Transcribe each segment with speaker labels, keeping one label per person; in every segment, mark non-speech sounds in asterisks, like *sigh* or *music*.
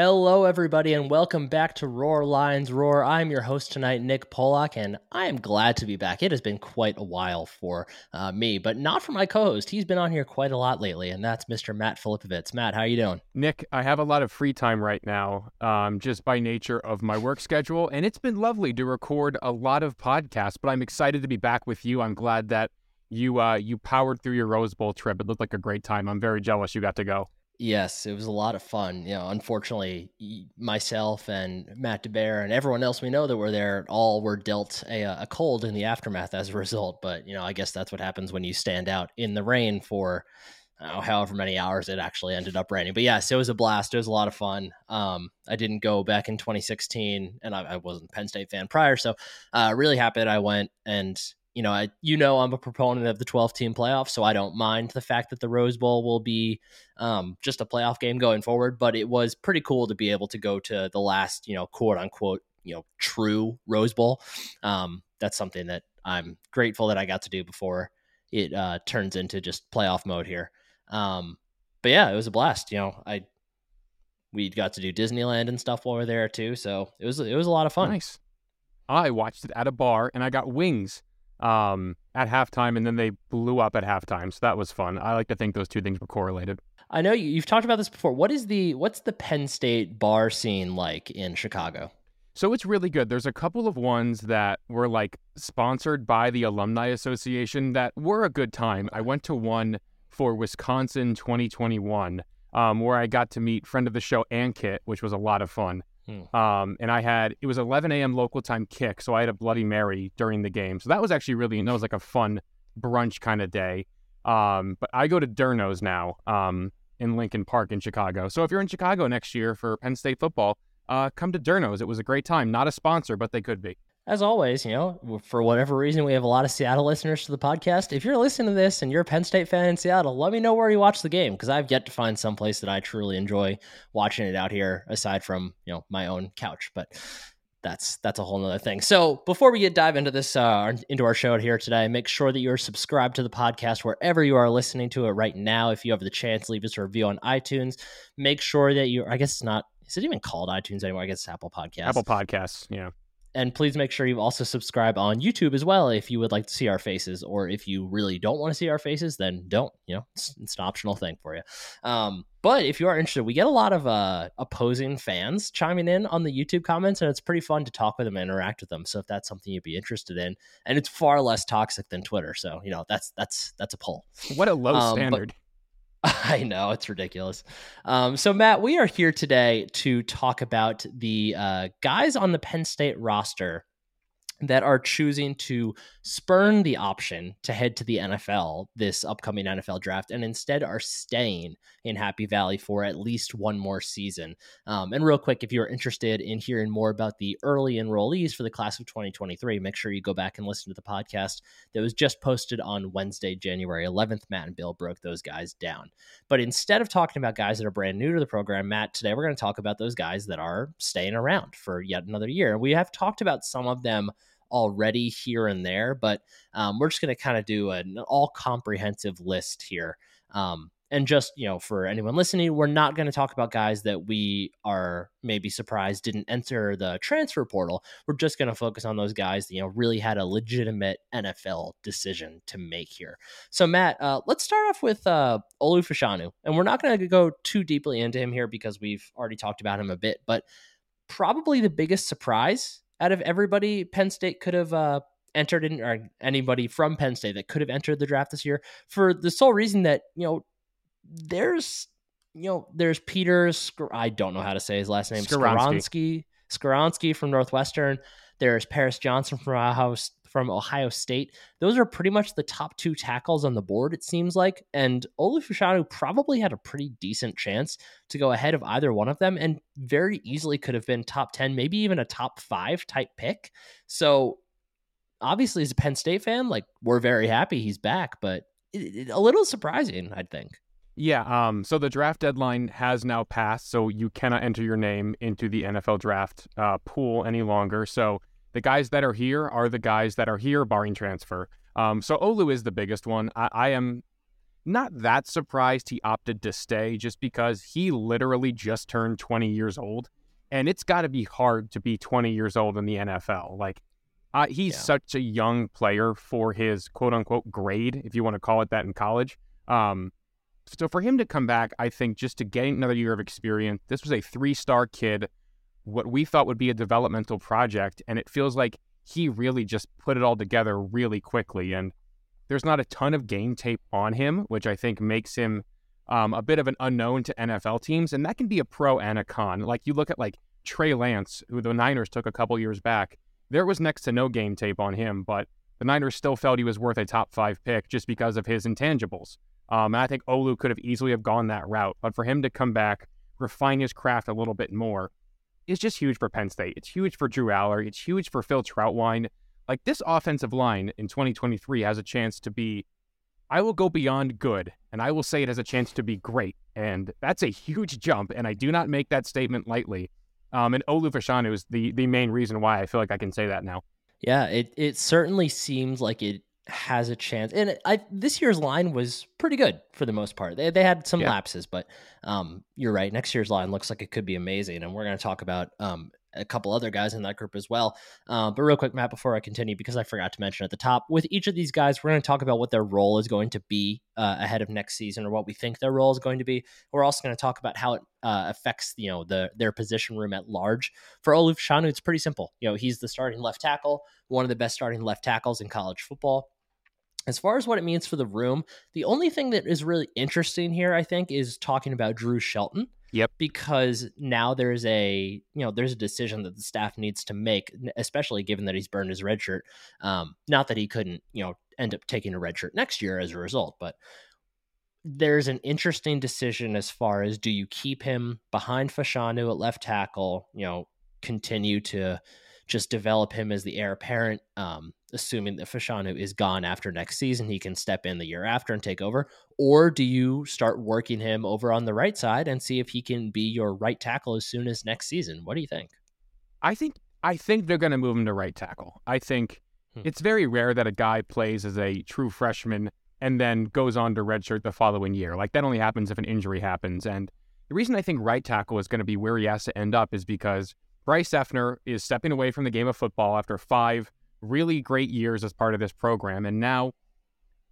Speaker 1: Hello, everybody, and welcome back to Roar Lions Roar. I'm your host tonight, Nick Polak, and I am glad to be back. It has been quite a while for uh, me, but not for my co-host. He's been on here quite a lot lately, and that's Mr. Matt Filipovitz. Matt, how are you doing?
Speaker 2: Nick, I have a lot of free time right now, um, just by nature of my work schedule, and it's been lovely to record a lot of podcasts. But I'm excited to be back with you. I'm glad that you uh, you powered through your Rose Bowl trip. It looked like a great time. I'm very jealous you got to go.
Speaker 1: Yes, it was a lot of fun. You know, unfortunately, myself and Matt DeBear and everyone else we know that were there all were dealt a, a cold in the aftermath as a result. But you know, I guess that's what happens when you stand out in the rain for know, however many hours it actually ended up raining. But yes, it was a blast. It was a lot of fun. Um, I didn't go back in 2016, and I, I wasn't a Penn State fan prior, so uh, really happy that I went. And you know, I, you know, I'm a proponent of the 12 team playoff, so I don't mind the fact that the Rose Bowl will be um, just a playoff game going forward. But it was pretty cool to be able to go to the last, you know, quote unquote, you know, true Rose Bowl. Um, that's something that I'm grateful that I got to do before it uh, turns into just playoff mode here. Um, but yeah, it was a blast. You know, I we got to do Disneyland and stuff while we are there too, so it was it was a lot of fun.
Speaker 2: Nice. I watched it at a bar and I got wings um, at halftime, and then they blew up at halftime. So that was fun. I like to think those two things were correlated.
Speaker 1: I know you've talked about this before. What is the what's the Penn State bar scene like in Chicago?
Speaker 2: So it's really good. There's a couple of ones that were like sponsored by the Alumni Association that were a good time. I went to one for Wisconsin 2021 um, where I got to meet friend of the show Ankit, which was a lot of fun. Hmm. Um, and I had it was 11 a.m. local time kick, so I had a Bloody Mary during the game. So that was actually really that was like a fun brunch kind of day. Um, but I go to Durkin's now um, in Lincoln Park in Chicago. So if you're in Chicago next year for Penn State football, uh, come to Durkin's. It was a great time. Not a sponsor, but they could be
Speaker 1: as always, you know, for whatever reason, we have a lot of Seattle listeners to the podcast. If you're listening to this and you're a Penn State fan in Seattle, let me know where you watch the game because I've yet to find some place that I truly enjoy watching it out here, aside from you know my own couch. But that's that's a whole nother thing. So before we get dive into this uh, into our show here today, make sure that you're subscribed to the podcast wherever you are listening to it right now. If you have the chance, leave us a review on iTunes. Make sure that you. I guess it's not. Is it even called iTunes anymore? I guess it's Apple Podcasts.
Speaker 2: Apple Podcasts. Yeah
Speaker 1: and please make sure you also subscribe on YouTube as well if you would like to see our faces, or if you really don't want to see our faces, then don't. You know, it's, it's an optional thing for you. Um, but if you are interested, we get a lot of uh, opposing fans chiming in on the YouTube comments, and it's pretty fun to talk with them and interact with them. So if that's something you'd be interested in, and it's far less toxic than Twitter, so you know that's that's that's a pull.
Speaker 2: What a low um, standard. But, *laughs*
Speaker 1: I know it's ridiculous. Um, so, Matt, we are here today to talk about the uh, guys on the Penn State roster that are choosing to spurn the option to head to the NFL this upcoming NFL draft and instead are staying in Happy Valley for at least one more season. Um, and real quick, if you're interested in hearing more about the early enrollees for the class of 2023, make sure you go back and listen to the podcast that was just posted on Wednesday, January 11th. Matt and Bill broke those guys down. But instead of talking about guys that are brand new to the program, Matt, today we're going to talk about those guys that are staying around for yet another year. We have talked about some of them already here and there, but um, we're just going to kind of do an all comprehensive list here. Um, and just you know for anyone listening we're not going to talk about guys that we are maybe surprised didn't enter the transfer portal we're just going to focus on those guys that you know really had a legitimate nfl decision to make here so matt uh, let's start off with uh, olu fashanu and we're not going to go too deeply into him here because we've already talked about him a bit but probably the biggest surprise out of everybody Penn State could have uh, entered in, or anybody from Penn State that could have entered the draft this year, for the sole reason that you know there's you know there's Peter I don't know how to say his last name Skoronski Skoronski from Northwestern. There's Paris Johnson from Ohio, from Ohio State. Those are pretty much the top two tackles on the board, it seems like. And Olu Fashanu probably had a pretty decent chance to go ahead of either one of them and very easily could have been top 10, maybe even a top five type pick. So obviously, as a Penn State fan, like we're very happy he's back, but it, it, a little surprising, I think.
Speaker 2: Yeah, um, so the draft deadline has now passed, so you cannot enter your name into the NFL draft uh, pool any longer. So the guys that are here are the guys that are here, barring transfer. Um, so Olu is the biggest one. I, I am not that surprised he opted to stay just because he literally just turned 20 years old. And it's got to be hard to be 20 years old in the NFL. Like, uh, he's yeah. such a young player for his quote unquote grade, if you want to call it that in college. Um, so for him to come back, I think just to gain another year of experience, this was a three star kid, what we thought would be a developmental project. And it feels like he really just put it all together really quickly. And there's not a ton of game tape on him, which I think makes him um, a bit of an unknown to NFL teams. And that can be a pro and a con. Like you look at like Trey Lance, who the Niners took a couple years back, there was next to no game tape on him, but the Niners still felt he was worth a top five pick just because of his intangibles. Um, and I think Olu could have easily have gone that route, but for him to come back, refine his craft a little bit more, is just huge for Penn State. It's huge for Drew Allar. It's huge for Phil Trautwein. Like this offensive line in 2023 has a chance to be, I will go beyond good, and I will say it has a chance to be great. And that's a huge jump, and I do not make that statement lightly. Um, and Olu Fashanu is the the main reason why I feel like I can say that now.
Speaker 1: Yeah, it it certainly seems like it has a chance. And I this year's line was pretty good for the most part. They they had some yeah. lapses, but um, you're right. Next year's line looks like it could be amazing, and we're going to talk about um, a couple other guys in that group as well. Um, but real quick, Matt, before I continue, because I forgot to mention at the top, with each of these guys, we're going to talk about what their role is going to be uh, ahead of next season, or what we think their role is going to be. We're also going to talk about how it uh, affects you know the their position room at large. For Olu Fashanu, it's pretty simple. You know, he's the starting left tackle, one of the best starting left tackles in college football. As far as what it means for the room, the only thing that is really interesting here, I think, is talking about Drew Shelton.
Speaker 2: Yep.
Speaker 1: Because now there's a you know there's a decision that the staff needs to make, especially given that he's burned his red shirt. Um, not that he couldn't you know end up taking a red shirt next year as a result, but there's an interesting decision as far as do you keep him behind Fashanu at left tackle, you know, continue to just develop him as the heir apparent, um, assuming that Fashanu is gone after next season, he can step in the year after and take over? Or do you start working him over on the right side and see if he can be your right tackle as soon as next season? What do you think?
Speaker 2: I think I think they're going to move him to right tackle. I think hmm. it's very rare that a guy plays as a true freshman and then goes on to redshirt the following year. Like that only happens if an injury happens. And the reason I think right tackle is going to be where he has to end up is because Bryce Effner is stepping away from the game of football after five really great years as part of this program. And now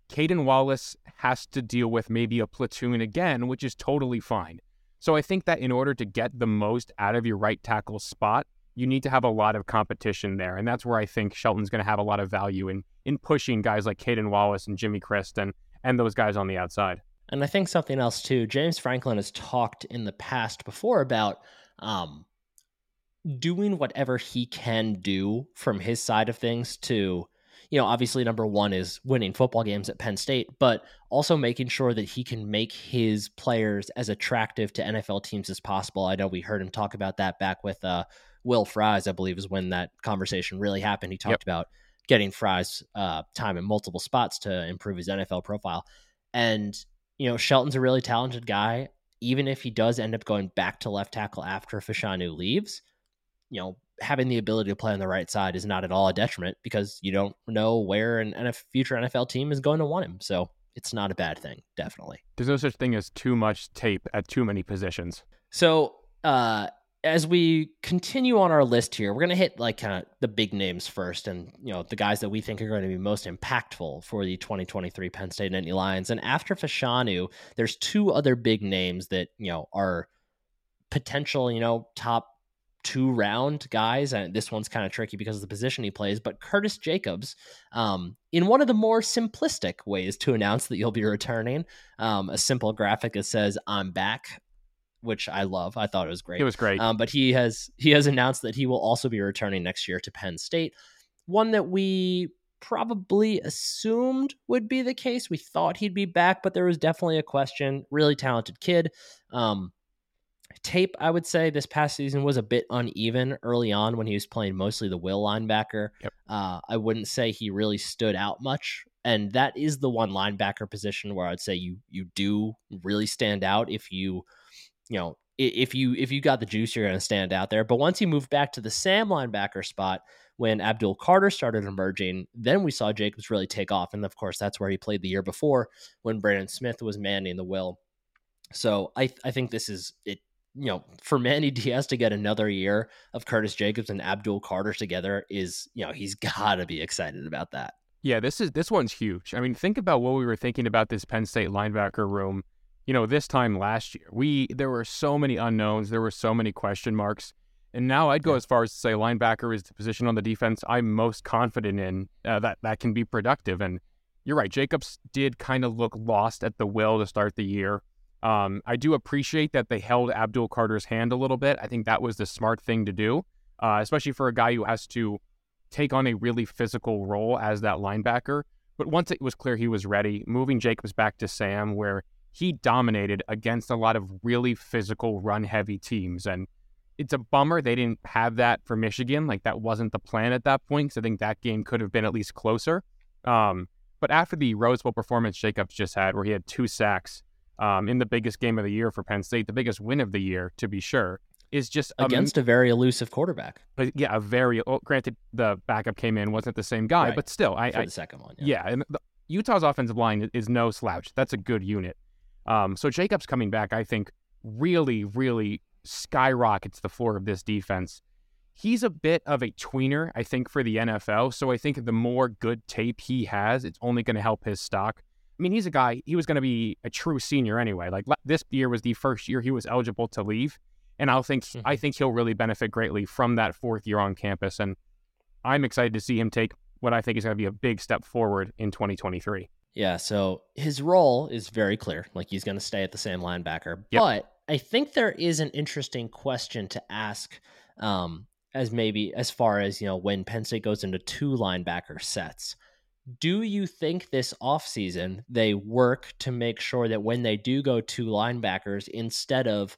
Speaker 2: Caedan Wallace has to deal with maybe a platoon again, which is totally fine. So I think that in order to get the most out of your right tackle spot, you need to have a lot of competition there. And that's where I think Shelton's going to have a lot of value in in pushing guys like Caedan Wallace and Jimmy Christ and, and those guys on the outside.
Speaker 1: And I think something else too, James Franklin has talked in the past before about um, doing whatever he can do from his side of things to you know obviously number one is winning football games at penn state but also making sure that he can make his players as attractive to nfl teams as possible. I know we heard him talk about that back with uh, will fries i believe is when that conversation really happened. He talked yep. about getting fries uh, time in multiple spots to improve his nfl profile. And you know shelton's a really talented guy. Even if he does end up going back to left tackle after fashanu leaves you know, having the ability to play on the right side is not at all a detriment because you don't know where an NF- future NFL team is going to want him. So it's not a bad thing, definitely.
Speaker 2: There's no such thing as too much tape at too many positions.
Speaker 1: So, uh, as we continue on our list here, we're going to hit like kind of the big names first and, you know, the guys that we think are going to be most impactful for the 2023 Penn State Nittany Lions. And after Fashanu, there's two other big names that, you know, are potential, you know, top two round guys. And this one's kind of tricky because of the position he plays. But Curtis Jacobs, um, in one of the more simplistic ways to announce that you'll be returning, um, a simple graphic that says "I'm back." Which I love. I thought it was great.
Speaker 2: It was great.
Speaker 1: Um, but he has he has announced that he will also be returning next year to Penn State. One that we probably assumed would be the case. We thought he'd be back, but there was definitely a question. Really talented kid. Um, tape, I would say this past season was a bit uneven early on when he was playing mostly the will linebacker. Yep. Uh, I wouldn't say he really stood out much. And that is the one linebacker position where I'd say you you do really stand out if you, you know, if you if you got the juice, you're going to stand out there. But once he moved back to the Sam linebacker spot, when Abdul Carter started emerging, then we saw Jacobs really take off. And of course, that's where he played the year before when Brandon Smith was manning the will. So I I think this is it. You know, for *laughs* Manny Diaz to get another year of Curtis Jacobs and Abdul Carter together is, you know, he's *laughs* got to be excited about that.
Speaker 2: Yeah, this is this one's huge. I mean, think about what we were thinking about this Penn State linebacker room. You know, this time last year, we there were so many unknowns, there were so many question marks, and now I'd go yeah. as far as to say linebacker is the position on the defense I'm most confident in uh, that that can be productive. And you're right, Jacobs did kind of look lost at the will to start the year. Um, I do appreciate that they held Abdul Carter's hand a little bit. I think that was the smart thing to do, uh, especially for a guy who has to take on a really physical role as that linebacker. But once it was clear he was ready, moving Jacobs back to Sam, where he dominated against a lot of really physical, run heavy teams. And it's a bummer they didn't have that for Michigan. Like that wasn't the plan at that point. So I think that game could have been at least closer. Um, but after the Rose Bowl performance Jacobs just had, where he had two sacks um, in the biggest game of the year for Penn State, the biggest win of the year, to be sure, is just
Speaker 1: against a, a very elusive quarterback.
Speaker 2: But yeah, a very well, granted the backup came in wasn't the same guy, right. but still, I,
Speaker 1: for
Speaker 2: I
Speaker 1: the second one,
Speaker 2: yeah, yeah and the, Utah's offensive line is no slouch. That's a good unit. Um, so Jacobs coming back, I think, really, really skyrockets the floor of this defense. He's a bit of a tweener, I think, for the NFL. So I think the more good tape he has, it's only going to help his stock. I mean, he's a guy, he was going to be a true senior anyway. Like this year was the first year he was eligible to leave and I think mm-hmm. I think he'll really benefit greatly from that fourth year on campus. And I'm excited to see him take what I think is going to be a big step forward in 2023.
Speaker 1: Yeah, so his role is very clear. Like he's going to stay at the same linebacker. Yep. But I think there is an interesting question to ask um, as maybe as far as, you know, when Penn State goes into two linebacker sets. Do you think this offseason they work to make sure that when they do go two linebackers, instead of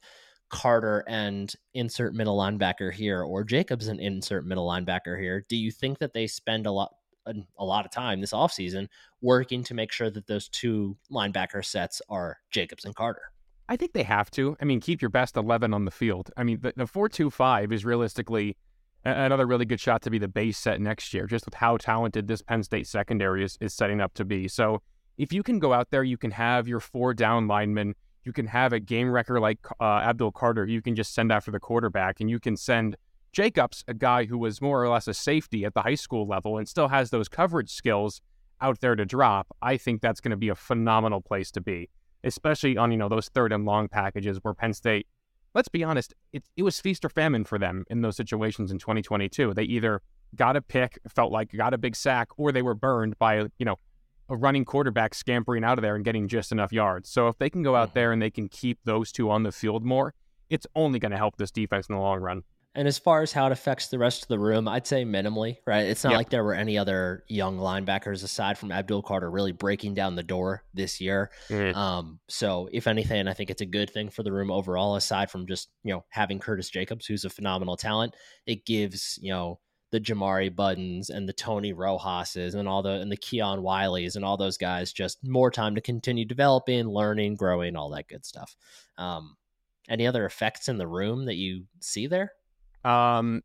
Speaker 1: Carter and insert middle linebacker here, or Jacobs and insert middle linebacker here, do you think that they spend a lot uh, a, lot of time this offseason working to make sure that those two linebacker sets are Jacobs and Carter?
Speaker 2: I think they have to. I mean, keep your best 11 on the field. I mean, the, the 4-2-5 is realistically another really good shot to be the base set next year, just with how talented this Penn State secondary is, is setting up to be. So if you can go out there, you can have your four down linemen – you can have a game wrecker like uh, Abdul Carter. You can just send after the quarterback, and you can send Jacobs, a guy who was more or less a safety at the high school level and still has those coverage skills out there to drop. I think that's going to be a phenomenal place to be, especially on you know those third and long packages where Penn State. Let's be honest, it, it was feast or famine for them in those situations in 2022. They either got a pick, felt like got a big sack, or they were burned by you know a running quarterback scampering out of there and getting just enough yards. So if they can go out mm-hmm. there and they can keep those two on the field more, it's only going to help this defense in the long run.
Speaker 1: And as far as how it affects the rest of the room, I'd say minimally, right? It's not yep. like there were any other young linebackers aside from Abdul Carter really breaking down the door this year. Mm-hmm. Um, so, if anything, I think it's a good thing for the room overall, aside from just, you know, having Curtis Jacobs, who's a phenomenal talent. It gives, you know, the Jamari Buddins and the Tony Rojases and all the and the Keon Wileys and all those guys just more time to continue developing, learning, growing, all that good stuff. Um, any other effects in the room that you see there?
Speaker 2: Um,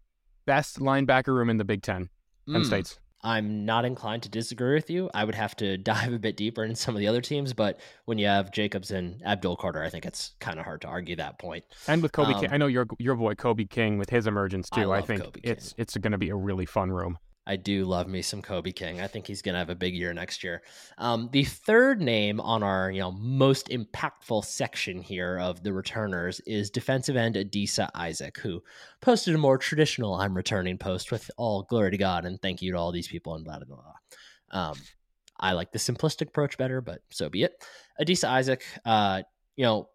Speaker 2: best linebacker room in the Big Ten, Penn mm. State's.
Speaker 1: I'm not inclined to disagree with you. I would have to *laughs* dive a bit deeper in some of the other teams, but when you have Jacobs and Abdul Carter, I think it's kind of hard to argue that point.
Speaker 2: And with Kobe um, King, I know your your boy Kobe King with his emergence too. I, I think Kobe it's King. it's going to be a really fun room.
Speaker 1: I do love me some Kobe King. I think he's going to have a big year next year. Um, the third name on our you know most impactful section here of the returners is defensive end Adisa Isaac, who posted a more traditional "I'm returning" post with all glory to God and thank you to all these people and blah blah blah. Um, I like the simplistic approach better, but so be it. Adisa Isaac, uh, you know,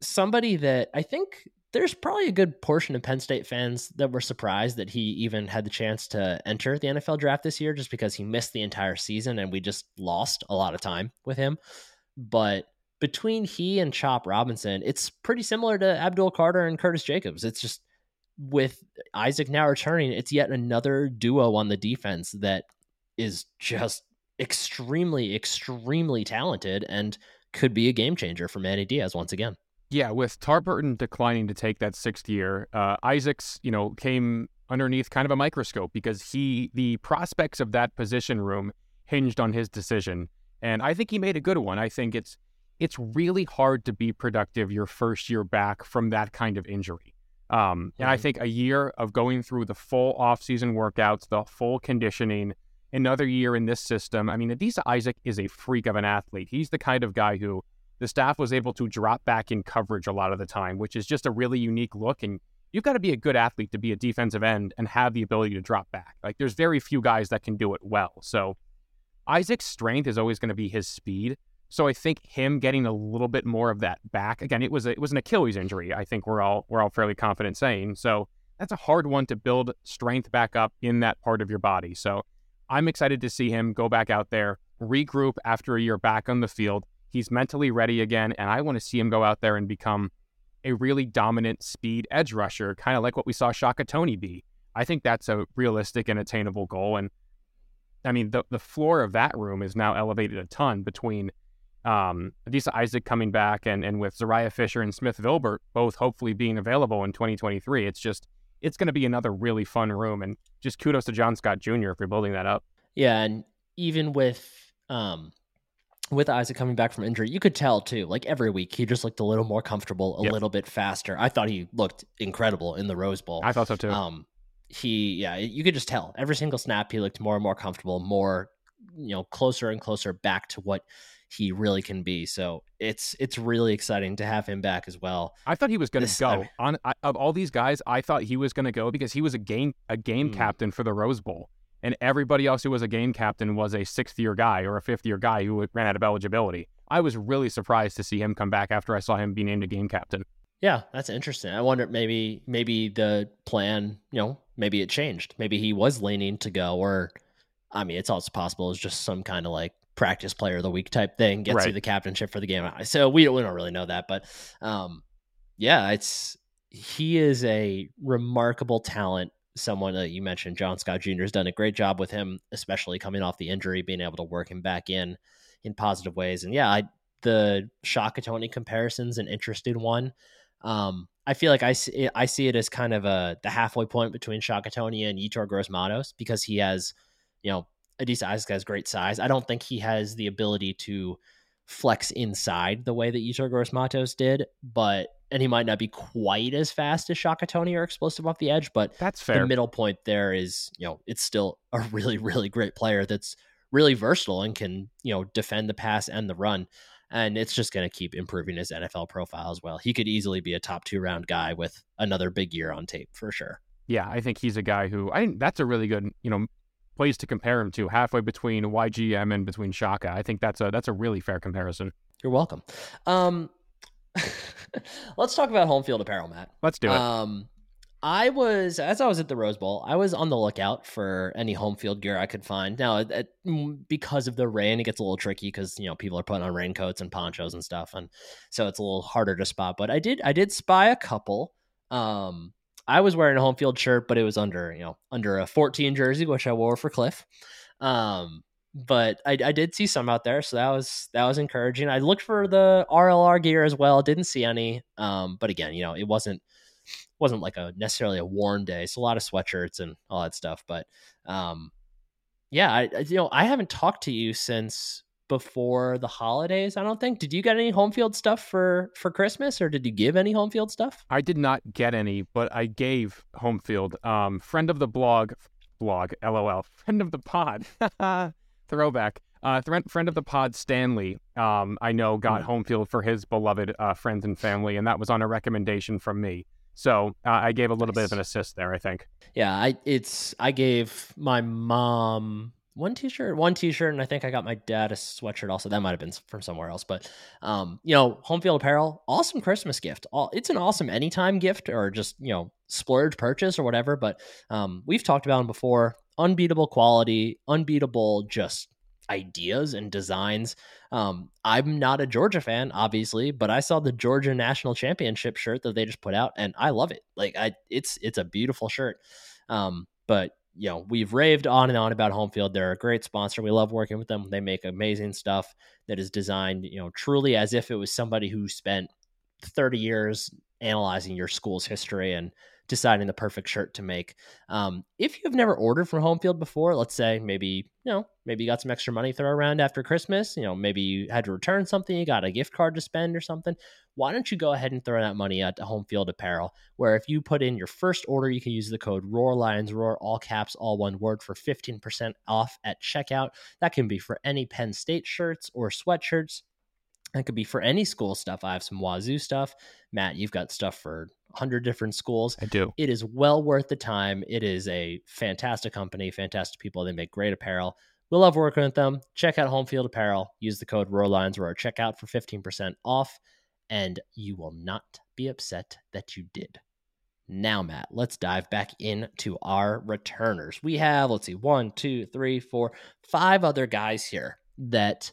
Speaker 1: somebody that I think there's probably a good portion of Penn State fans that were surprised that he even had the chance to enter the NFL draft this year just because he missed the entire season and we just lost a lot of time with him. But between he and Chop Robinson, it's pretty similar to Abdul Carter and Curtis Jacobs. It's just with Isaac now returning, it's yet another duo on the defense that is just extremely, extremely talented and could be a game changer for Manny Diaz once again.
Speaker 2: Yeah, with Tarburton declining to take that sixth year, uh, Isaacs, you know, came underneath kind of a microscope because he, the prospects of that position room hinged on his decision. And I think he made a good one. I think it's it's really hard to be productive your first year back from that kind of injury. Um, and I mm-hmm. think a year of going through the full off-season workouts, the full conditioning, another year in this system. I mean, Adisa Isaac is a freak of an athlete. He's the kind of guy who the staff was able to drop back in coverage a lot of the time, which is just a really unique look. And you've got to be a good athlete to be a defensive end and have the ability to drop back. Like there's very few guys that can do it well. So Isaac's strength is always going to be his speed. So I think him getting a little bit more of that back again, it was a, it was an Achilles injury. I think we're all we're all fairly confident saying. So that's a hard one to build strength back up in that part of your body. So I'm excited to see him go back out there, regroup after a year back on the field, He's mentally ready again, and I want to see him go out there and become a really dominant speed edge rusher, kind of like what we saw Shaka Toney be. I think that's a realistic and attainable goal. And I mean, the, the floor of that room is now elevated a ton between um, Adisa Isaac coming back and, and with Zuriah Fisher and Smith Vilbert both hopefully being available in 2023. It's just, it's going to be another really fun room. And just kudos to John Scott Jr. for building that up.
Speaker 1: Yeah. And even with, um, with Isaac coming back from injury, you could tell too. Like every week, he just looked a little more comfortable, a yep. little bit faster. I thought he looked incredible in the Rose Bowl.
Speaker 2: I thought so too.
Speaker 1: Um, he, yeah, you could just tell every single snap he looked more and more comfortable, more, you know, closer and closer back to what he really can be. So it's it's really exciting to have him back as well.
Speaker 2: I thought he was going to go I mean, on I, of all these guys. I thought he was going to go because he was a game a game mm. captain for the Rose Bowl and everybody else who was a game captain was a sixth year guy or a fifth year guy who ran out of eligibility. I was really surprised to see him come back after I saw him be named a game captain.
Speaker 1: Yeah, that's interesting. I wonder maybe maybe the plan, you know, maybe it changed. Maybe he was leaning to go, or I mean, it's also possible it's just some kind of like practice player of the week type thing, gets right. you the captainship for the game. So we don't, we don't really know that, but um, yeah, it's he is a remarkable talent someone that you mentioned, John Scott Jr. has done a great job with him, especially coming off the injury, being able to work him back in in positive ways. And yeah, I, the Shaka Toney comparison's an interesting one. Um, I feel like I see, I see it as kind of a the halfway point between Shaka Toney and Yetur Gross-Matos because he has, you know, Adisa Isaac has great size. I don't think he has the ability to flex inside the way that Yetur Gross Matos did, but and he might not be quite as fast as Shaka Toney or explosive off the edge, but
Speaker 2: that's fair.
Speaker 1: The middle point there is, you know, it's still a *laughs* really, really great player that's really versatile and can, you know, defend the pass and the run. And it's just going to keep improving his NFL profile as well. He could easily be a top two round guy with another big year on tape for sure.
Speaker 2: Yeah, I think he's a guy who I think that's a really good, you know, place to compare him to, halfway between YGM and between Shaka. I think that's a that's a really fair comparison.
Speaker 1: You're welcome. Um, *laughs* Let's talk about home field apparel, Matt.
Speaker 2: Let's do it.
Speaker 1: Um, I was as I was at the Rose Bowl, I was on the lookout for any home field gear I could find. Now, because of the rain, it gets a little tricky because you know people are putting on raincoats and ponchos and stuff, and so it's a little harder to spot. But I did, I did spy a couple. Um, I was wearing a home field shirt, but it was under you know under a 14 jersey, which I wore for Cliff. Um, but I, I did see some out there, so that was that was encouraging. I looked for the RLR gear as well, didn't see any. Um, but again, you know, it wasn't wasn't like a necessarily a warm day, so a lot of sweatshirts and all that stuff. But um, yeah, I, you know, I haven't talked to you since before the holidays. I don't think. Did you get any home field stuff for for Christmas, or did you give any home field stuff?
Speaker 2: I did not get any, but I gave home field. Um, friend of the blog, blog, lol, friend of the pod. *laughs* throwback. Uh, friend of the pod, Stanley, um, I know got mm. home field for his beloved uh, friends and family, and that was on a recommendation from me. So uh, I gave a little nice. bit of an assist there, I think.
Speaker 1: Yeah, I it's I gave my mom one t-shirt, one t-shirt, and I think I got my dad a sweatshirt. Also, that might have been from somewhere else, but um, you know, home field apparel, awesome Christmas gift. All it's an awesome anytime gift or just you know splurge purchase or whatever. But um, we've talked about them before unbeatable quality, unbeatable just ideas and designs. Um, I'm not a Georgia fan, obviously, but I saw the Georgia National Championship shirt that they just put out, and I love it. Like, I it's it's a beautiful shirt. Um, but you know, we've raved on and on about Home Field. They're a great sponsor. We love working with them. They make amazing stuff that is designed, you know, truly as if it was somebody who spent 30 years analyzing your school's history and deciding the perfect shirt to make. Um, if you've never ordered from Home Field before, let's say maybe you know maybe you got some extra money throw around after Christmas, you know maybe you had to return something, you got a gift card to spend or something. Why don't you go ahead and throw that money at Home Field Apparel, where if you put in your first order, you can use the code Roar Lions Roar, all caps, all one word, for fifteen percent off at checkout. That can be for any Penn State shirts or sweatshirts. That could be for any school stuff. I have some Wazoo stuff. Matt, you've got stuff for 100 different schools.
Speaker 2: I do.
Speaker 1: It is well worth the time. It is a fantastic company, fantastic people. They make great apparel. We love working with them. Check out Home Field Apparel. Use the code ROARLINES or checkout for 15% off, and you will not be upset that you did. Now, Matt, let's dive back into our returners. We have, let's see, one, two, three, four, five other guys here that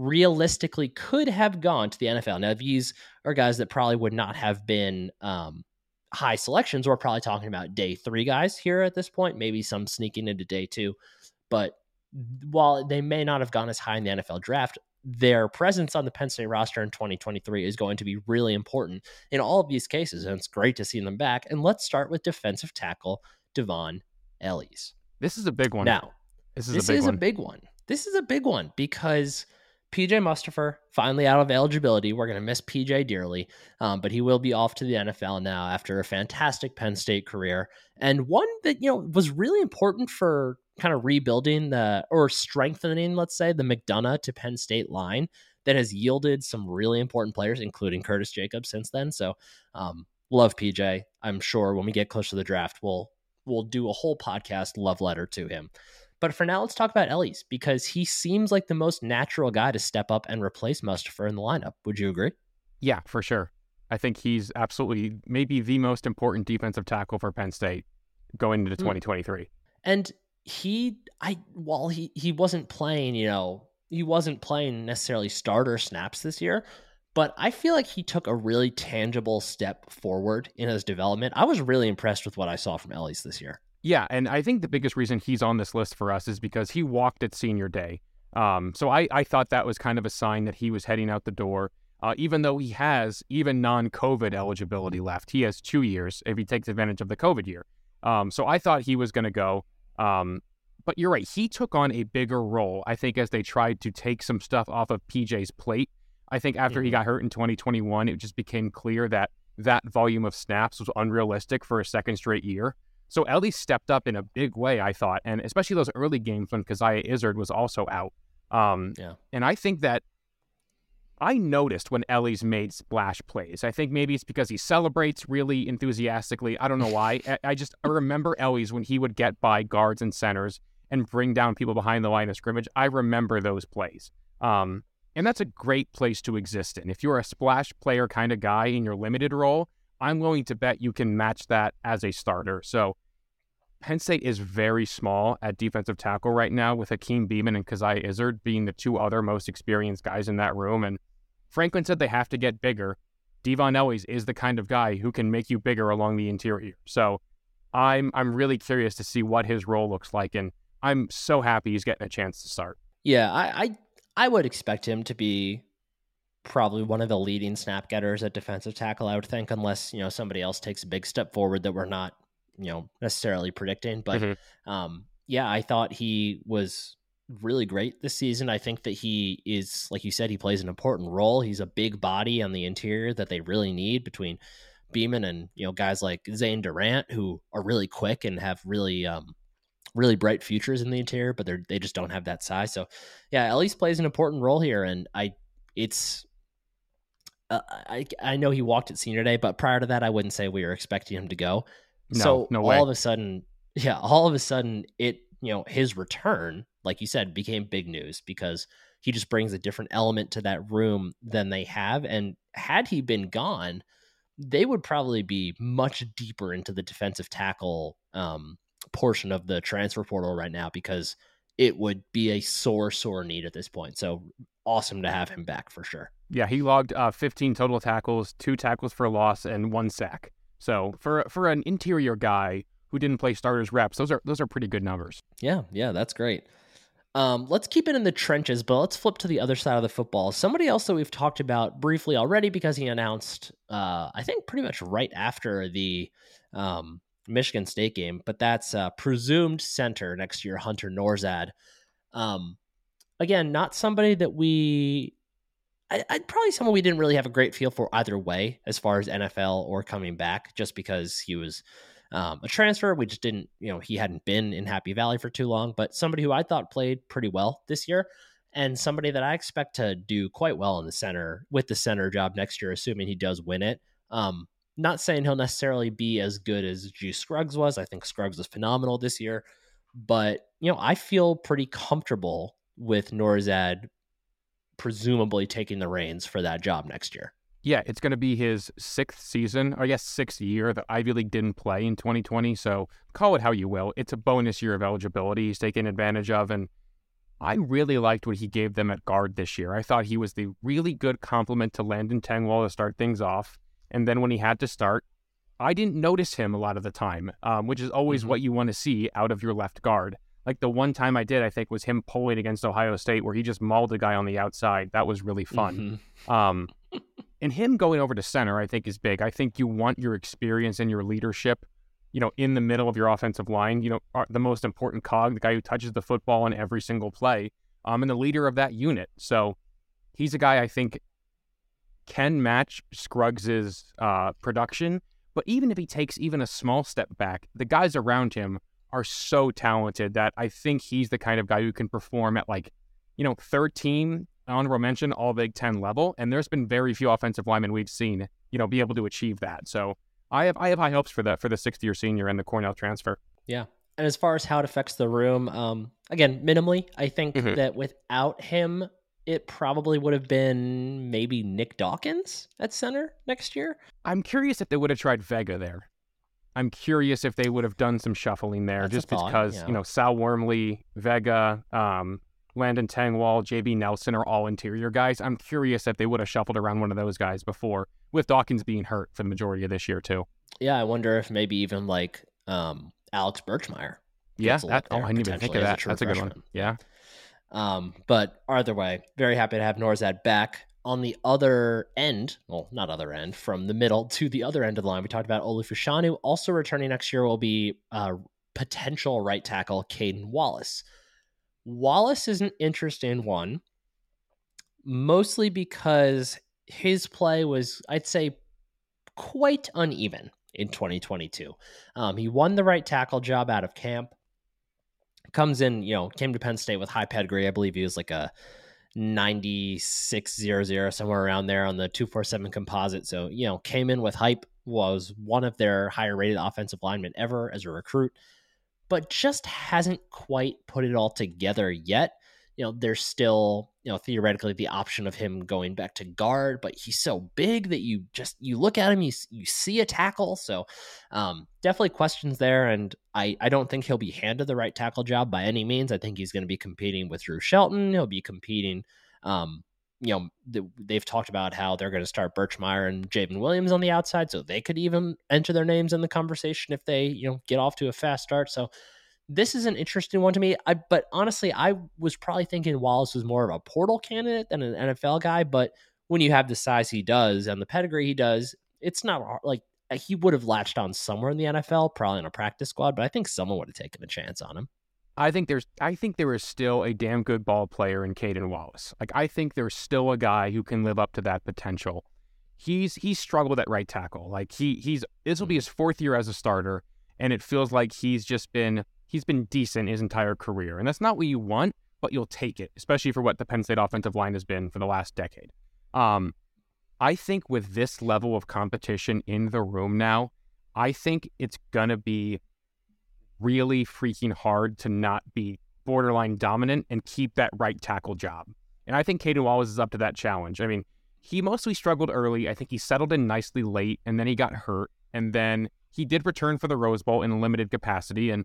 Speaker 1: realistically could have gone to the NFL. Now, these are guys that probably would not have been um, high selections. We're probably talking about day three guys here at this point, maybe some sneaking into day two. But while they may not have gone as high in the NFL draft, their presence on the Penn State roster in 2023 is going to be really important in all of these cases. And it's great to see them back. And let's start with defensive tackle Dvon Ellies.
Speaker 2: This is a big one.
Speaker 1: Now,
Speaker 2: this is,
Speaker 1: this
Speaker 2: a, big
Speaker 1: is a big one. This is a big one because – PJ Mustipher finally out of eligibility. We're going to miss PJ dearly, um, but he will be off to the NFL now after a fantastic Penn State career and one that you know was really important for kind of rebuilding the or strengthening, let's say, the McDonogh to Penn State line that has yielded some really important players, including Curtis Jacobs since then. So, um, love PJ. I'm sure when we get close to the draft, we'll we'll do a whole podcast love letter to him. But for now, let's talk about Ellies because he seems like the most natural guy to step up and replace Mustipher in the lineup. Would you agree?
Speaker 2: Yeah, for sure. I think he's absolutely maybe the most important defensive tackle for Penn State going into hmm. 2023.
Speaker 1: And he, I, while he he wasn't playing, you know, he wasn't playing necessarily starter snaps this year, but I feel like he took a really tangible step forward in his development. I was really impressed with what I saw from Ellies this year.
Speaker 2: Yeah, and I think the biggest reason he's on this list for us is because he walked at senior day. Um, so I, I thought that was kind of a sign that he was heading out the door. Uh, even though he has even non-COVID eligibility left, he has two years if he takes advantage of the COVID year. Um, so I thought he was going to go. Um, but you're right, he took on a bigger role. I think as they tried to take some stuff off of PJ's plate. I think after mm-hmm. he got hurt in 2021, it just became clear that that volume of snaps was unrealistic for a second straight year. So Ellie stepped up in a big way, I thought, and especially those early games when Coziah Izzard was also out. Um, yeah. And I think that I noticed when Ellies made splash plays. I think maybe it's because he celebrates really enthusiastically. I don't know why. *laughs* I, just I remember Ellies when he would get by guards and centers and bring down people behind the line of scrimmage. I remember those plays. Um, and that's a great place to exist in. If you're a splash player kind of guy in your limited role, I'm willing to bet you can match that as a starter. So Penn State is very small at defensive tackle right now, with Hakeem Beamon and Coziah Izzard being the two other most experienced guys in that room. And Franklin said they have to get bigger. Dvon Ellies is the kind of guy who can make you bigger along the interior. So I'm I'm really curious to see what his role looks like, and I'm so happy he's getting a chance to start.
Speaker 1: Yeah, I I, I would expect him to be probably one of the leading snap getters at defensive tackle, I would think, unless, you know, somebody else takes a big step forward that we're not, you know, necessarily predicting. But mm-hmm. um, yeah, I thought he was really great this season. I think that he is, like you said, he plays an important role. He's a big body on the interior that they really need between Beamon and, you know, guys like Zane Durant who are really quick and have really um really bright futures in the interior, but they're they just don't have that size. So yeah, at least plays an important role here. And I it's uh, I I know he walked at senior day, but prior to that, I wouldn't say we were expecting him to go. No, so no all of a sudden, *laughs* yeah, all of a sudden, it you know his return, like you said, became big news because he just brings a different element to that room than they have. And had he been gone, they would probably be much deeper into the defensive tackle um, portion of the transfer portal right now because it would be a sore, sore need at this point. So awesome to have him back for sure.
Speaker 2: Yeah, he logged uh, 15 total tackles, two tackles for loss, and one sack. So for for an interior guy who didn't play starters reps, those are those are pretty good numbers.
Speaker 1: Yeah, yeah, that's great. Um, let's keep it in the trenches, but let's flip to the other side of the football. Somebody else that we've talked about briefly already because he announced, uh, I think, pretty much right after the um, Michigan State game, but that's uh, presumed center next year, Hunter Nourzad. Um, again, not somebody that we. I, I'd probably someone we didn't really have a great feel for either way as far as NFL or coming back, just because he was um, a transfer. We just didn't, you know, he hadn't been in Happy Valley for too long, but somebody who I thought played pretty well this year and somebody that I expect to do quite well in the center with the center job next year, assuming he does win it. Um, not saying he'll necessarily be as good as Juice Scruggs was. I think Scruggs was phenomenal this year, but you know, I feel pretty comfortable with Nourzad presumably taking the reins for that job next year.
Speaker 2: Yeah, it's going to be his sixth season, or I guess sixth year. The Ivy League didn't play in 2020, so call it how you will. It's a bonus year of eligibility he's taken advantage of, and I really liked what he gave them at guard this year. I thought he was the really good complement to Landon Tengwall to start things off, and then when he had to start, I didn't notice him a lot of the time, um, which is always mm-hmm. what you want to see out of your left guard. Like the one time I did, I think was him pulling against Ohio State, where he just mauled a guy on the outside. That was really fun. Mm-hmm. Um, *laughs* and him going over to center, I think, is big. I think you want your experience and your leadership, you know, in the middle of your offensive line. You know, the most important cog, the guy who touches the football in every single play, um, and the leader of that unit. So he's a guy I think can match Scruggs's uh, production. But even if he takes even a small step back, the guys around him are so talented that I think he's the kind of guy who can perform at like, you know, third team honorable mention all Big Ten level, and there's been very few offensive linemen we've seen, you know, be able to achieve that. So I have I have high hopes for the for the sixth year senior and the Cornell transfer.
Speaker 1: Yeah. And as far as how it affects the room, um, again, minimally, I think mm-hmm. that without him, it probably would have been maybe Nick Dawkins at center next year.
Speaker 2: I'm curious if they would have tried Vega there. I'm curious if they would have done some shuffling there, That's just because yeah. you know Sal Wormley, Vega, um, Landon Tengwall, JB Nelson are all interior guys. I'm curious if they would have shuffled around one of those guys before, with Dawkins being hurt for the majority of this year too.
Speaker 1: Yeah, I wonder if maybe even like um, Alex Birchmeier.
Speaker 2: Yeah, that, oh, I didn't even think of that. A That's a good one. Yeah.
Speaker 1: Um, but either way, very happy to have Nourzad back. On the other end, well, not other end, from the middle to the other end of the line, we talked about Olu Fashanu. Also returning next year will be uh, potential right tackle Caedan Wallace. Wallace is an interesting one, mostly because his play was, I'd say, quite uneven in 2022. Um, he won the right tackle job out of camp. Comes in, you know, came to Penn State with high pedigree. I believe he was like a 9600 somewhere around there on the 247 composite. So, you know, came in with hype, was one of their higher rated offensive linemen ever as a recruit but just hasn't quite put it all together yet. You know, there's still, you know, theoretically the option of him going back to guard, but he's so big that you just you look at him, you you see a tackle. So, um, definitely questions there, and I I don't think he'll be handed the right tackle job by any means. I think he's going to be competing with Drew Shelton. He'll be competing, um, you know, the, they've talked about how they're going to start Birchmeier and J'ven Williams on the outside, so they could even enter their names in the conversation if they, you know, get off to a fast start. So this is an interesting one to me. I, but honestly, I was probably thinking Wallace was more of a portal candidate than an NFL guy. But when you have the size he does and the pedigree he does, it's not hard, like uh, he would have latched on somewhere in the NFL, probably in a practice squad. But I think someone would have taken a chance on him.
Speaker 2: I think there's I think there is still a damn good ball player in Caedan Wallace. Like I think there's still a guy who can live up to that potential. He's he's struggled at right tackle. Like he he's this will be mm-hmm. his fourth year as a starter, and it feels like he's just been he's been decent his entire career. And that's not what you want, but you'll take it, especially for what the Penn State offensive line has been for the last decade. Um, I think with this level of competition in the room now, I think it's gonna be really freaking hard to not be borderline dominant and keep that right tackle job. And I think Caedan Wallace is up to that challenge. I mean, he mostly struggled early. I think he settled in nicely late, and then he got hurt. And then he did return for the Rose Bowl in a limited capacity. And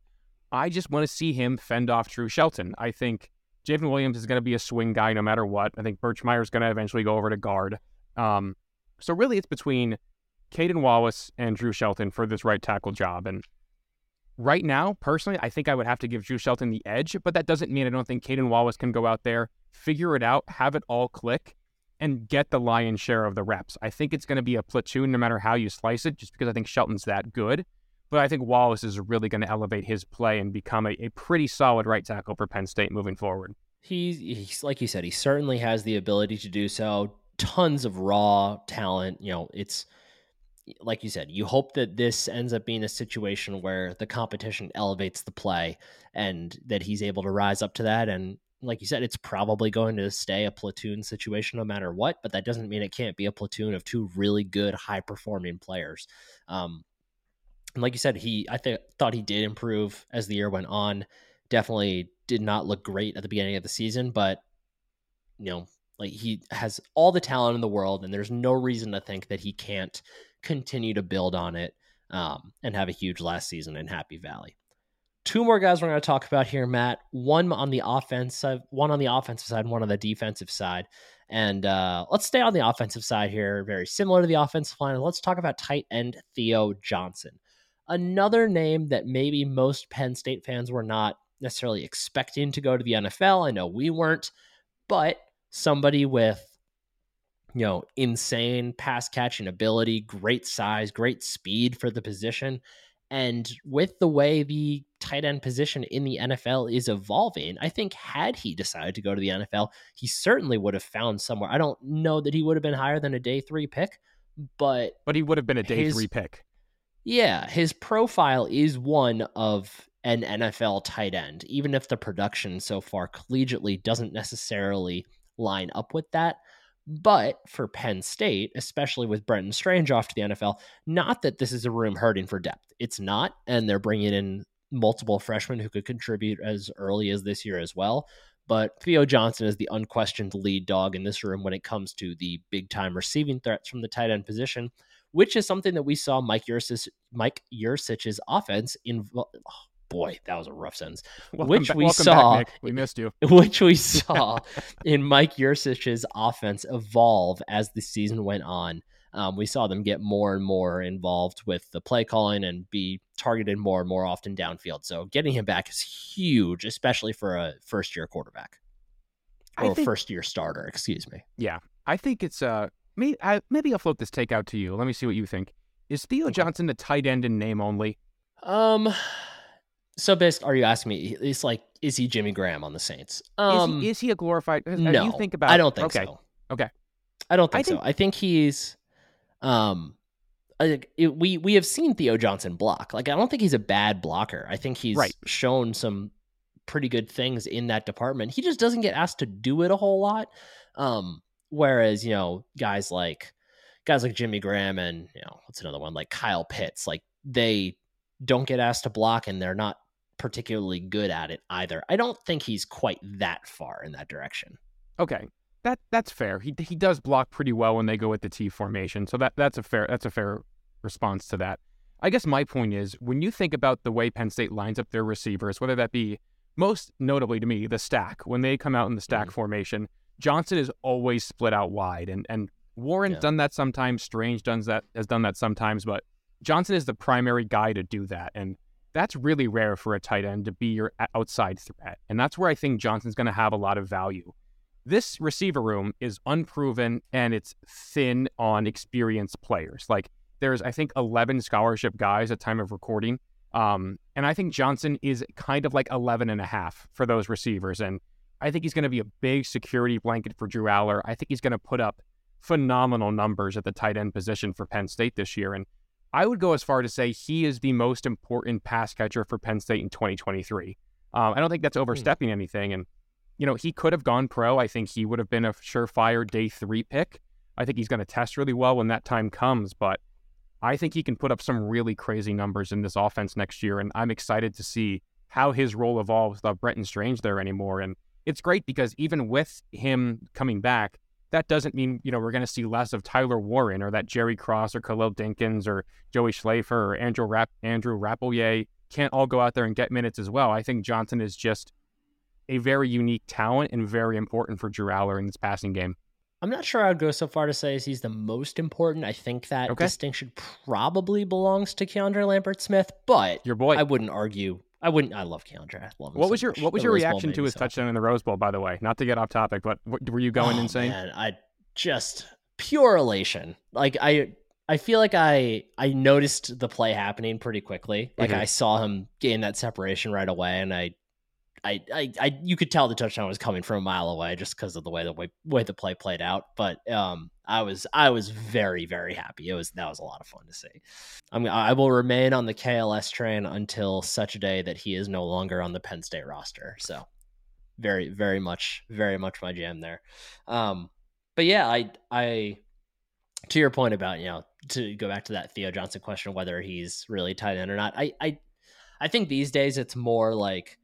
Speaker 2: I just want to see him fend off Drew Shelton. I think J'ven Williams is going to be a swing guy no matter what. I think Birchmeier is going to eventually go over to guard. Um, so really, it's between Caedan Wallace and Drew Shelton for this right tackle job. And right now, personally, I think I would have to give Drew Shelton the edge, but that doesn't mean I don't think Caedan Wallace can go out there, figure it out, have it all click, and get the lion's share of the reps. I think it's going to be a platoon no matter how you slice it, just because I think Shelton's that good. But I think Wallace is really going to elevate his play and become a, a pretty solid right tackle for Penn State moving forward.
Speaker 1: He's, he's like you said, he certainly has the ability to do so. Tons of raw talent. You know, it's like you said, you hope that this ends up being a situation where the competition elevates the play and that he's able to rise up to that. And like you said, it's probably going to stay a platoon situation no matter what, but that doesn't mean it can't be a platoon of two really good, high performing players. Um, and like you said, he I th- thought he did improve as the year went on. Definitely did not look great at the beginning of the season, but you know, like he has all the talent in the world, and there's no reason to think that he can't continue to build on it um, and have a huge last season in Happy Valley. Two more guys we're going to talk about here, Matt. One on the offensive, one on the offensive side, one on the defensive side. And uh, let's stay on the offensive side here, very similar to the offensive line. Let's talk about tight end Theo Johnson. Another name that maybe most Penn State fans were not necessarily expecting to go to the NFL. I know we weren't, but somebody with you know, insane pass catching ability, great size, great speed for the position. And with the way the tight end position in the NFL is evolving, I think had he decided to go to the NFL, he certainly would have found somewhere. I don't know that he would have been higher than a day three pick, but
Speaker 2: but he would have been a day his, three pick.
Speaker 1: Yeah, his profile is one of an NFL tight end, even if the production so far collegiately doesn't necessarily line up with that. But for Penn State, especially with Brenton Strange off to the NFL, not that this is a room hurting for depth. It's not. And they're bringing in multiple freshmen who could contribute as early as this year as well. But Theo Johnson is the unquestioned lead dog in this room when it comes to the big time receiving threats from the tight end position, which is something that we saw Mike Yurcich, Mike Yurcich's offense in *sighs* boy, that was a rough sentence.
Speaker 2: Welcome which we saw, back, we *laughs* missed you.
Speaker 1: Which we *laughs* saw in Mike Yurcich's offense evolve as the season went on. Um, we saw them get more and more involved with the play calling and be targeted more and more often downfield. So getting him back is huge, especially for a first year quarterback or think, first year starter. Excuse me.
Speaker 2: Yeah, I think it's uh maybe I, maybe I'll float this take out to you. Let me see what you think. Is Theo Johnson the tight end in name only?
Speaker 1: Um, so, best, are you asking me? It's like, is he Jimmy Graham on the Saints?
Speaker 2: Um, is, he, is he a glorified?
Speaker 1: No,
Speaker 2: you think about.
Speaker 1: I don't think
Speaker 2: okay.
Speaker 1: so.
Speaker 2: Okay,
Speaker 1: I don't think, I think so. I think he's, um, it, we we have seen Theo Johnson block. Like, I don't think he's a bad blocker. I think he's right. shown some pretty good things in that department. He just doesn't get asked to do it a whole lot. Um, whereas you know, guys like guys like Jimmy Graham and you know, what's another one like Kyle Pitts, like they don't get asked to block and they're not particularly good at it either. I don't think he's quite that far in that direction.
Speaker 2: Okay. That that's fair. He he does block pretty well when they go with the T formation. So that that's a fair that's a fair response to that. I guess my point is when you think about the way Penn State lines up their receivers, whether that be most notably to me the stack when they come out in the stack mm-hmm. formation, Johnson is always split out wide and and Warren's yeah. done that sometimes, Strange does that has done that sometimes, but Johnson is the primary guy to do that. And that's really rare for a tight end to be your outside threat. And that's where I think Johnson's going to have a lot of value. This receiver room is unproven and it's thin on experienced players. Like there's, I think, 11 scholarship guys at time of recording. Um, and I think Johnson is kind of like 11 and a half for those receivers. And I think he's going to be a big security blanket for Drew Allar. I think he's going to put up phenomenal numbers at the tight end position for Penn State this year. And I would go as far to say he is the most important pass catcher for Penn State in 2023. Um, I don't think that's hmm. overstepping anything. And, you know, he could have gone pro. I think he would have been a surefire day three pick. I think he's going to test really well when that time comes. But I think he can put up some really crazy numbers in this offense next year. And I'm excited to see how his role evolves without Brenton Strange there anymore. And it's great because even with him coming back, that doesn't mean, you know, we're going to see less of Tyler Warren or that Jerry Cross or Khalil Dinkins or Joey Schlaffer or Andrew, Rap- Andrew Rappleyea can't all go out there and get minutes as well. I think Johnson is just a very unique talent and very important for Drew Allar in this passing game.
Speaker 1: I'm not sure I'd go so far to say he's the most important. I think that okay. distinction probably belongs to Keandre Lambert Smith, but
Speaker 2: your boy,
Speaker 1: I wouldn't argue. I wouldn't. I love Keandre. I love him.
Speaker 2: What
Speaker 1: so
Speaker 2: was your
Speaker 1: much.
Speaker 2: What was
Speaker 1: the
Speaker 2: your
Speaker 1: Rose
Speaker 2: reaction to his
Speaker 1: so.
Speaker 2: touchdown in the Rose Bowl? By the way, not to get off topic, but were you going
Speaker 1: oh,
Speaker 2: insane?
Speaker 1: Man, I just pure elation. Like I, I feel like I I noticed the play happening pretty quickly. Like mm-hmm. I saw him gain that separation right away, and I I, I, I, you could tell the touchdown was coming from a mile away just because of the way the way, way the play played out. But um, I was I was very very happy. It was that was a lot of fun to see. I'm I will remain on the KLS train until such a day that he is no longer on the Penn State roster. So very very much very much my jam there. Um, but yeah, I I to your point about you know to go back to that Theo Johnson question whether he's really tight end or not. I I I think these days it's more like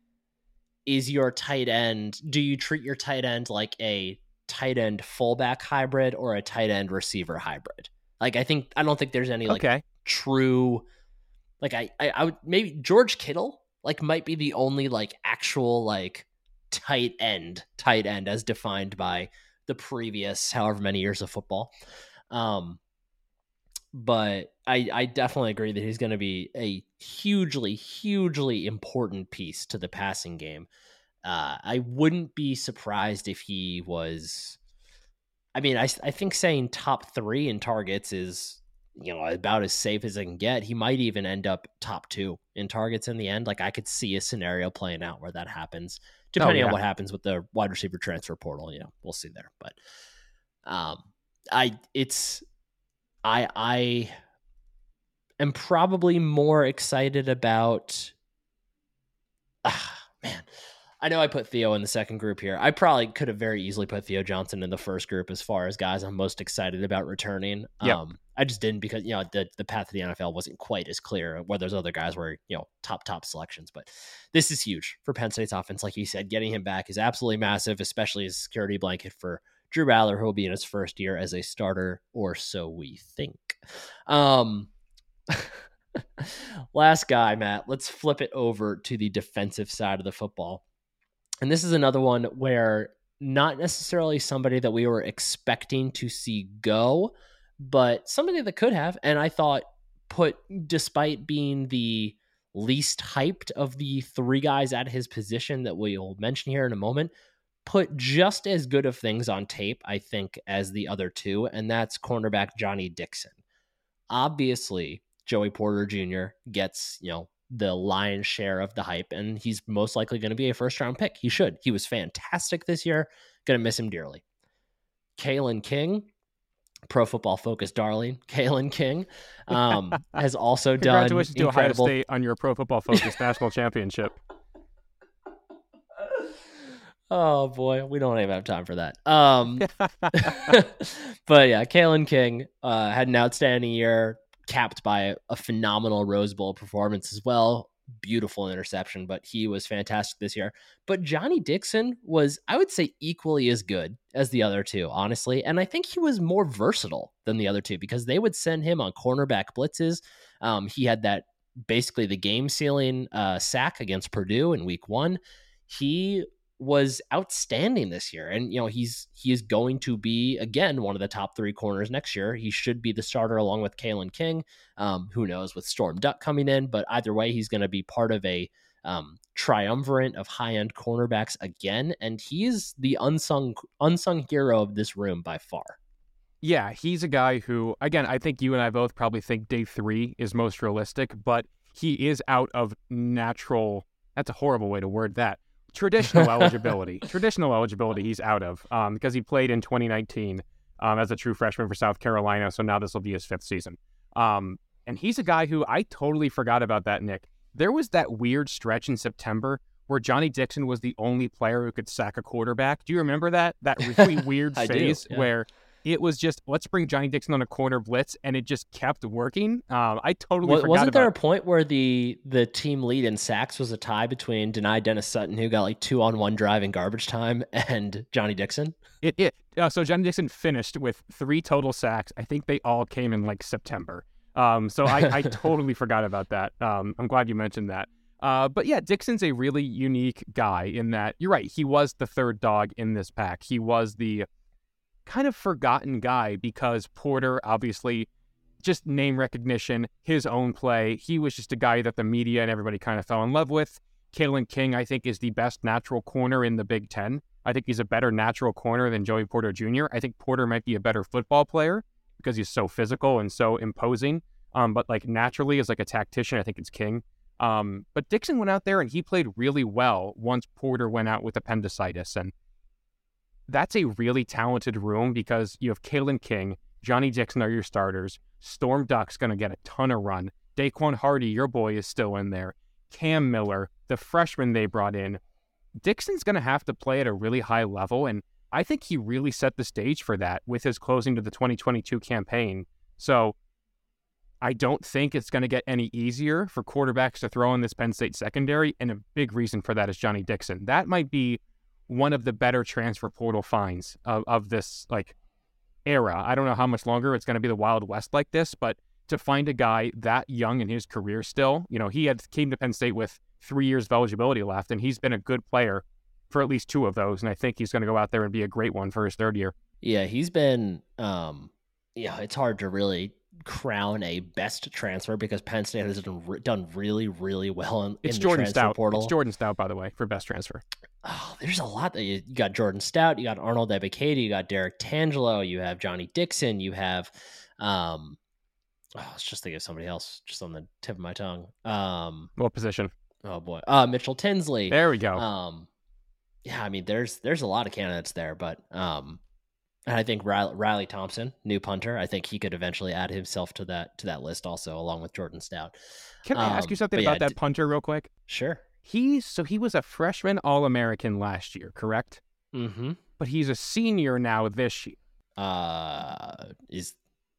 Speaker 1: is your tight end do you treat your tight end like a tight end fullback hybrid or a tight end receiver hybrid like i think i don't think there's any like
Speaker 2: okay.
Speaker 1: true like I, I i would maybe george kittle like might be the only like actual like tight end tight end as defined by the previous however many years of football um but I, I definitely agree that he's going to be a hugely, hugely important piece to the passing game. Uh, I wouldn't be surprised if he was. I mean, I, I think saying top three in targets is, you know, about as safe as I can get. He might even end up top two in targets in the end. Like, I could see a scenario playing out where that happens, depending oh, yeah. on what happens with the wide receiver transfer portal. You know, we'll see there. But, um, I, it's, I I am probably more excited about ah, man. I know I put Theo in the second group here. I probably could have very easily put Theo Johnson in the first group as far as guys I'm most excited about returning.
Speaker 2: Yep.
Speaker 1: Um, I just didn't because you know the the path to the NFL wasn't quite as clear where those other guys were you know top top selections. But this is huge for Penn State's offense. Like you said, getting him back is absolutely massive, especially as security blanket for Drew Allar, who will be in his first year as a starter, or so we think. Um, *laughs* last guy, Matt. Let's flip it over to the defensive side of the football. And this is another one where not necessarily somebody that we were expecting to see go, but somebody that could have. And I thought, put despite being the least hyped of the three guys at his position that we'll mention here in a moment, put just as good of things on tape, I think, as the other two, and that's cornerback Johnny Dixon. Obviously, Joey Porter Jr. gets, you know, the lion's share of the hype, and he's most likely going to be a first round pick. He should. He was fantastic this year. Going to miss him dearly. Kalen King, Pro Football Focus darling, *laughs* Kalen King, um, has also done.
Speaker 2: Congratulations to Ohio State on your Pro Football Focus national championship.
Speaker 1: Oh boy, we don't even have time for that. Um, *laughs* but yeah, Kalen King uh, had an outstanding year, capped by a, phenomenal Rose Bowl performance as well. Beautiful interception, but he was fantastic this year. But Johnny Dixon was, I would say, equally as good as the other two, honestly. And I think he was more versatile than the other two because they would send him on cornerback blitzes. Um, he had that basically the game sealing uh, sack against Purdue in week one. He was outstanding this year and you know he's he is going to be again one of the top three corners next year. He should be the starter along with Kalen King. Um, who knows with Storm Duck coming in but either way he's going to be part of a um, triumvirate of high-end cornerbacks again and he's the unsung unsung hero of this room by far.
Speaker 2: Yeah he's a guy who again I think you and I both probably think day three is most realistic but he is out of natural that's a horrible way to word that traditional *laughs* eligibility. Traditional eligibility, he's out of um, because he played in 2019 um, as a true freshman for South Carolina. So now this will be his fifth season. Um, and he's a guy who I totally forgot about that, Nick. There was that weird stretch in September where Johnny Dixon was the only player who could sack a quarterback. Do you remember that? That really *laughs* weird phase yeah. where it was just let's bring Johnny Dixon on a corner blitz, and it just kept working. Um, I totally well,
Speaker 1: wasn't
Speaker 2: there
Speaker 1: a point where the the team lead in sacks was a tie between Dani Dennis Sutton, who got like two on one drive in garbage time, *laughs* and Johnny Dixon?
Speaker 2: It it uh, so Johnny Dixon finished with three total sacks. I think they all came in like September. Um, so I, I *laughs* totally forgot about that. Um, I'm glad you mentioned that. Uh, but yeah, Dixon's a really unique guy in that you're right. He was the third dog in this pack. He was the kind of forgotten guy because Porter, obviously, just name recognition, his own play. He was just a guy that the media and everybody kind of fell in love with. Kalen King, I think, is the best natural corner in the Big Ten. I think he's a better natural corner than Joey Porter Jr. I think Porter might be a better football player because he's so physical and so imposing. Um, but like naturally, as like a tactician, I think it's King. Um, but Dixon went out there and he played really well once Porter went out with appendicitis, and that's a really talented room because you have Kalen King, Johnny Dixon are your starters. Storm Duck's going to get a ton of run. Daequan Hardy, your boy, is still in there. Cam Miller, the freshman they brought in. Dixon's going to have to play at a really high level, and I think he really set the stage for that with his closing to the 2022 campaign. So I don't think it's going to get any easier for quarterbacks to throw in this Penn State secondary, and a big reason for that is Johnny Dixon. That might be one of the better transfer portal finds of, of this like era. I don't know how much longer it's going to be the Wild West like this, but to find a guy that young in his career still, you know, he had came to Penn State with three years of eligibility left, and he's been a good player for at least two of those, and I think he's going to go out there and be a great one for his third year.
Speaker 1: Yeah, he's been. Um, yeah, it's hard to really crown a best transfer because Penn State has done, done really, really well in,
Speaker 2: it's
Speaker 1: in
Speaker 2: Jordan
Speaker 1: the
Speaker 2: Stout.
Speaker 1: portal.
Speaker 2: It's Jordan Stout, by the way, for best transfer.
Speaker 1: Oh, there's a lot that you, you got Jordan Stout, you got Arnold Ebiketie, you got Derrick Tangelo, you have Johnny Dixon, you have um oh, I was just thinking of somebody else just on the tip of my tongue. Um
Speaker 2: what position?
Speaker 1: Oh boy. Uh Mitchell Tinsley.
Speaker 2: There we go.
Speaker 1: Um yeah, I mean there's there's a lot of candidates there, but um and I think Riley, Riley, Thompson, new punter, I think he could eventually add himself to that to that list also, along with Jordan Stout.
Speaker 2: Can I um, ask you something about yeah, that punter real quick?
Speaker 1: Sure.
Speaker 2: He's so he was a freshman All American last year, correct?
Speaker 1: Mm-hmm.
Speaker 2: But he's a senior now this year.
Speaker 1: Uh, is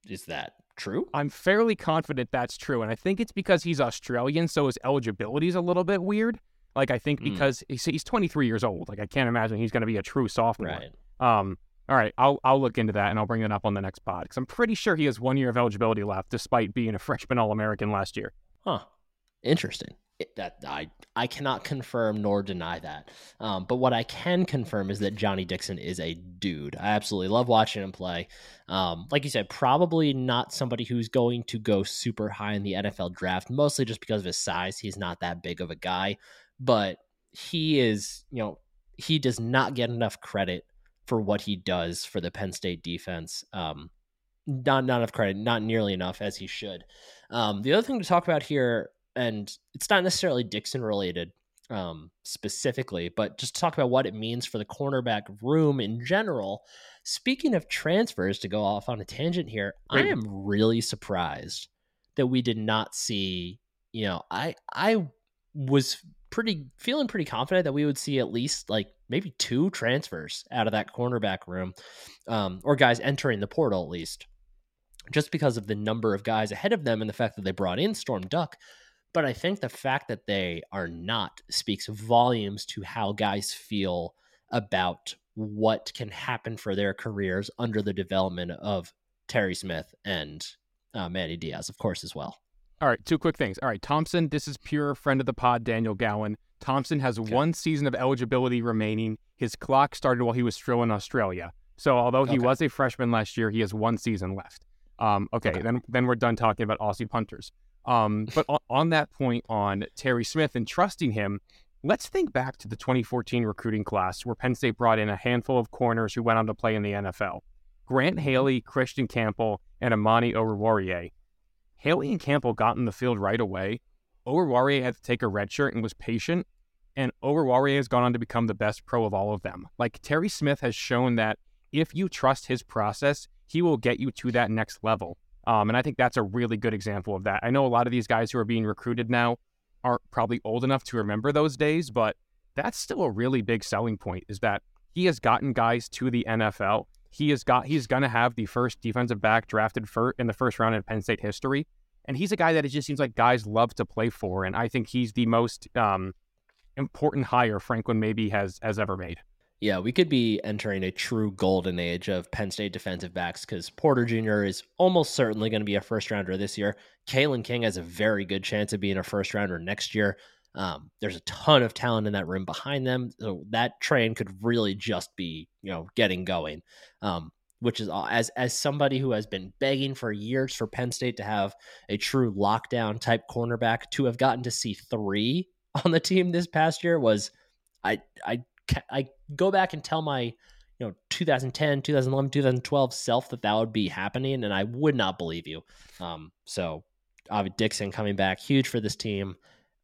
Speaker 1: is that true?
Speaker 2: I'm fairly confident that's true, and I think it's because he's Australian, so his eligibility is a little bit weird. Like I think mm. because he's, he's 23 years old. Like I can't imagine he's going to be a true sophomore.
Speaker 1: Right.
Speaker 2: Um. All right, I'll I'll look into that and I'll bring it up on the next pod because I'm pretty sure he has one year of eligibility left, despite being a *laughs* freshman All American last year.
Speaker 1: Huh. Interesting that I I cannot confirm nor deny that. Um, but what I can confirm is that Johnny Dixon is a dude. I absolutely love watching him play. Um, like you said, probably not somebody who's going to go super high in the NFL draft, mostly just because of his size. He's not that big of a guy, but he is. You know, he does not get enough credit for what he does for the Penn State defense. Um, not not enough credit, not nearly enough as he should. Um, the other thing to talk about here and it's not necessarily Dixon related um, specifically, but just talk about what it means for the cornerback room in general. Speaking of transfers, to go off on a tangent here, Great. I am really surprised that we did not see. You know, I I was pretty feeling pretty confident that we would see at least like maybe two transfers out of that cornerback room, um, or guys entering the portal at least, just because of the number of guys ahead of them and the fact that they brought in Storm Duck but I think the fact that they are not speaks volumes to how guys feel about what can happen for their careers under the development of Terry Smith and uh, Manny Diaz, of course, as well.
Speaker 2: All right, two quick things. All right, Thompson, this is pure friend of the pod, Daniel Gowan. Thompson has okay. one season of eligibility remaining. His clock started while he was still in Australia. So although he okay. was a freshman last year, he has one season left. Um, okay, okay, then then we're done talking about Aussie punters. Um, *laughs* but on, on that point on Terry Smith and trusting him, let's think back to the 2014 recruiting class where Penn State brought in a handful of corners who went on to play in the NFL. Grant mm-hmm. Haley, Christian Campbell, and Amani Oruwariye. Haley and Campbell got in the field right away. Oruwariye had to take a red shirt and was patient, and Oruwariye has gone on to become the best pro of all of them. Like Terry Smith has shown that if you trust his process, he will get you to that next level. Um, and I think that's a really good example of that. I know a lot of these guys who are being recruited now aren't probably old enough to remember those days, but that's still a really big selling point is that he has gotten guys to the NFL. He has got he's gonna have the first defensive back drafted for in the first round in Penn State history. And he's a guy that it just seems like guys love to play for. And I think he's the most um, important hire Franklin maybe has has ever made.
Speaker 1: Yeah, we could be entering a true golden age of Penn State defensive backs because Porter Jr. is almost certainly going to be a first rounder this year. Kalen King has a very good chance of being a first rounder next year. Um, there's a ton of talent in that room behind them, so that train could really just be you know getting going. Um, which is as as somebody who has been begging for years for Penn State to have a true lockdown type cornerback to have gotten to see three *laughs* on the team this past year was I I I go back and tell my you know 2010 2011 2012 self that that would be happening and I would not believe you. Um so Avi Dixon coming back huge for this team.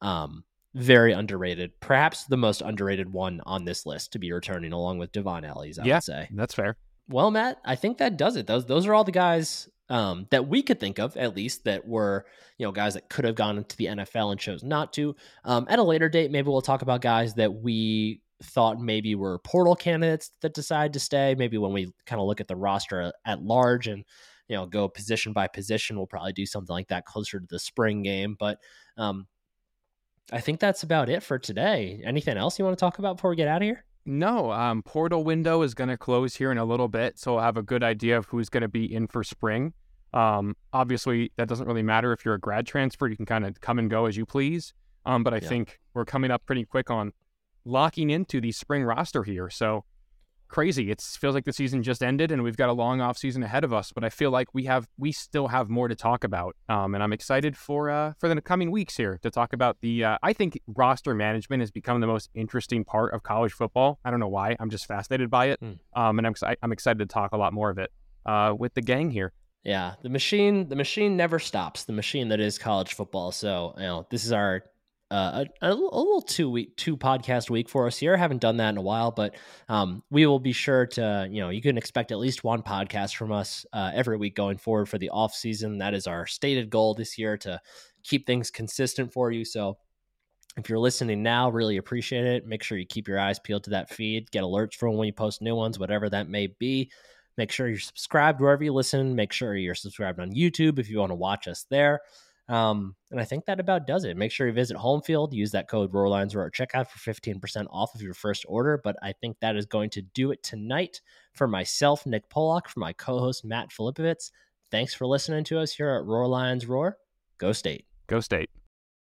Speaker 1: Um very underrated perhaps the most underrated one on this list to be returning along with Dvon Ellies I
Speaker 2: yeah,
Speaker 1: would say.
Speaker 2: that's fair
Speaker 1: well, Matt, I think that does it. Those those are all the guys um, that we could think of, at least, that were you know guys that could have gone into the NFL and chose not to. Um, at a later date, maybe we'll talk about guys that we thought maybe were portal candidates that decide to stay. Maybe when we kind of look at the roster at large and you know go position by position, we'll probably do something like that closer to the spring game. But um, I think that's about it for today. Anything else you want to talk about before we get out of here?
Speaker 2: No, um, portal window is going to close here in a little bit, so I'll have a good idea of who's going to be in for spring. Um, obviously, that doesn't really matter if you're a grad transfer; you can kind of come and go as you please. Um, but I yeah. think we're coming up pretty quick on locking into the spring roster here. So crazy. It feels like the season just ended and we've got a long off season ahead of us. But I feel like we have we still have more to talk about. Um, and I'm excited for uh, for the coming weeks here to talk about the. Uh, I think roster management has become the most interesting part of college football. I don't know why. I'm just fascinated by it. Mm. Um, and I'm I'm excited to talk a lot more of it uh, with the gang here.
Speaker 1: Yeah, the machine, the machine never stops. The machine that is college football. So, you know, this is our uh, a, a, little two week two podcast week for us here. I haven't done that in a while, but um, we will be sure to you know you can expect at least one podcast from us uh, every week going forward for the off season. That is our stated goal this year to keep things consistent for you. So if you're listening now, really appreciate it. Make sure you keep your eyes peeled to that feed, get alerts from when we post new ones, whatever that may be. Make sure you're subscribed wherever you listen. Make sure you're subscribed on YouTube if you want to watch us there. Um, and I think that about does it. Make sure you visit Homefield, use that code RoarLions or checkout for 15% off of your first order. But I think that is going to do it tonight for myself, Nick Pollock, for my co host, Matt Filipovitz. Thanks for listening to us here at Roar Lions Roar. Go State.
Speaker 2: Go State.